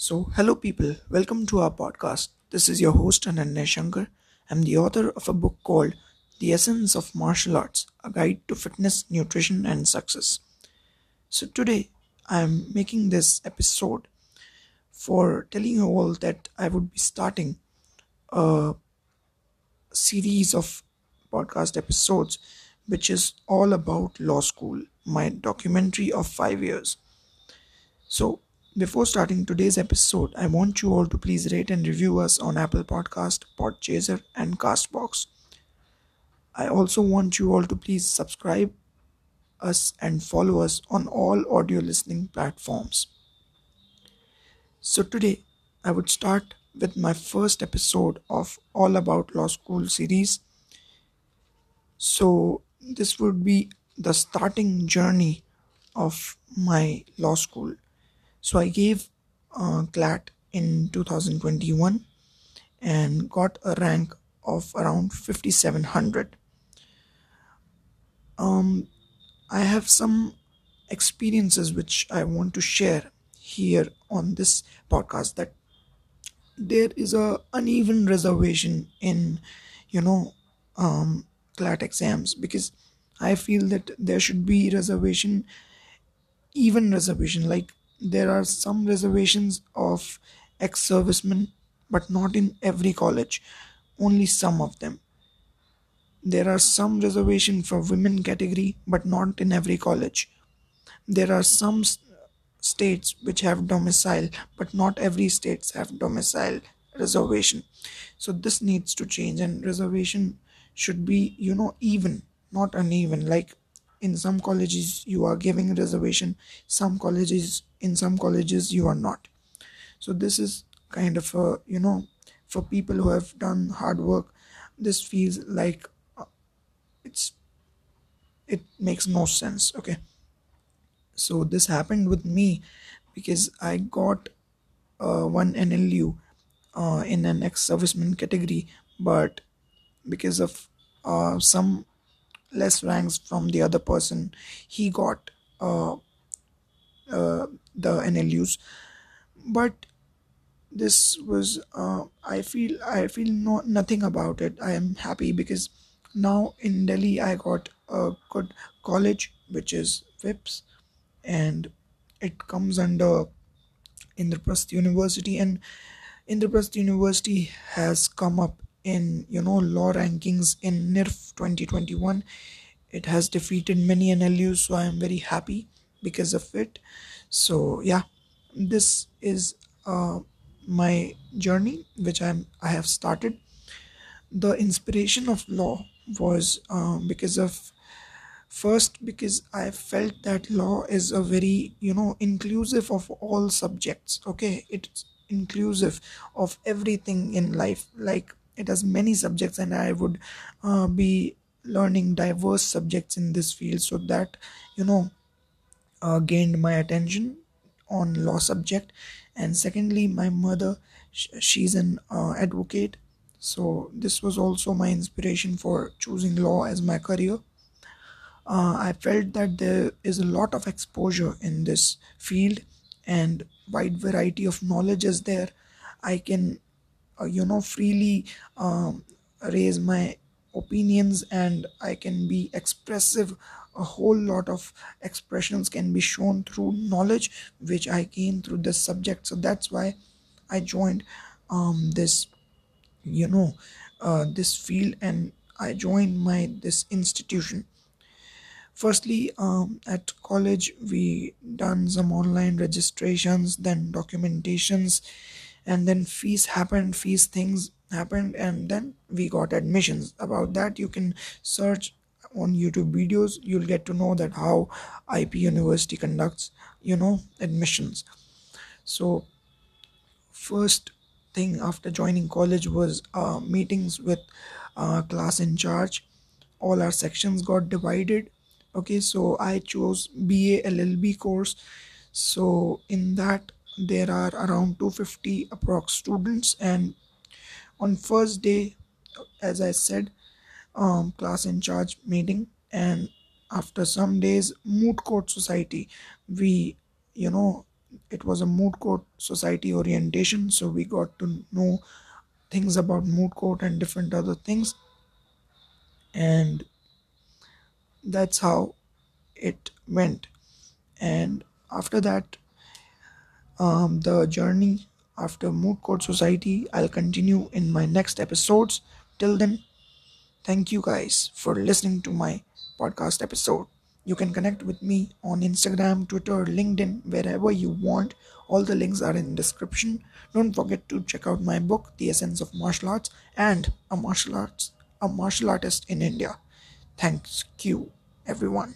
So, hello people, welcome to our podcast. This is your host Ananya Shankar. I'm the author of a book called The Essence of Martial Arts A Guide to Fitness, Nutrition, and Success. So, today I'm making this episode for telling you all that I would be starting a series of podcast episodes which is all about law school, my documentary of five years. So, before starting today's episode, I want you all to please rate and review us on Apple Podcast, Podchaser, and Castbox. I also want you all to please subscribe us and follow us on all audio listening platforms. So today I would start with my first episode of All About Law School series. So this would be the starting journey of my law school so I gave uh, CLAT in 2021 and got a rank of around 5700. Um, I have some experiences which I want to share here on this podcast that there is a uneven reservation in you know um, CLAT exams because I feel that there should be reservation even reservation like there are some reservations of ex servicemen, but not in every college, only some of them. There are some reservation for women category, but not in every college. There are some states which have domicile, but not every states have domicile reservation. So this needs to change, and reservation should be, you know, even, not uneven. Like in some colleges you are giving reservation some colleges in some colleges you are not. So this is kind of a you know for people who have done hard work this feels like uh, it's it makes no sense okay? So this happened with me because i got uh, one nlu uh, in an ex-serviceman category but because of uh, some less ranks from the other person. He got uh, uh, the nlus but this was uh, i feel i feel no, nothing about it. I am happy because now in delhi i got a good college which is vips and it comes under indraprasth university. And indraprasth university has come up in you know law rankings in NIRF 2021. It has defeated many NLUs, so I am very happy because of it. So yeah, this is uh, my journey which I'm I have started. The inspiration of law was uh, because of first because i felt that law is a very you know inclusive of all subjects okay it's inclusive of everything in life like it has many subjects and i would uh, be learning diverse subjects in this field so that you know uh, gained my attention on law subject. And secondly my mother sh- she's an uh, advocate. So this was also my inspiration for choosing law as my career. Uh, i felt that there is a lot of exposure in this field and wide variety of knowledge is there. I can you know freely um, raise my opinions and i can be expressive. A whole lot of expressions can be shown through knowledge which i gain through this subject. So that's why i joined um, this you know uh, this field and i joined my this institution. Firstly um, at college we done some online registrations then documentations and then fees happened fees things happened and then we got admissions. About that you can search on youtube videos. You'll get to know that how ip university conducts you know admissions. So first thing after joining college was uh, meetings with uh, class in charge. All our sections got divided. Okay so i chose ba llb course. So in that there are around 250 approx students and on first day as i said um, class in charge meeting and after some days moot court society. We you know it was a moot court society orientation so we got to know things about moot court and different other things. And that's how it went. And after that um, the journey after moot court society i'll continue in my next episodes till then thank you guys for listening to my podcast episode you can connect with me on Instagram, Twitter, LinkedIn, wherever you want. All the links are in description. Don't forget to check out my book, The Essence of Martial Arts, and a martial arts a martial artist in India. Thank you, everyone.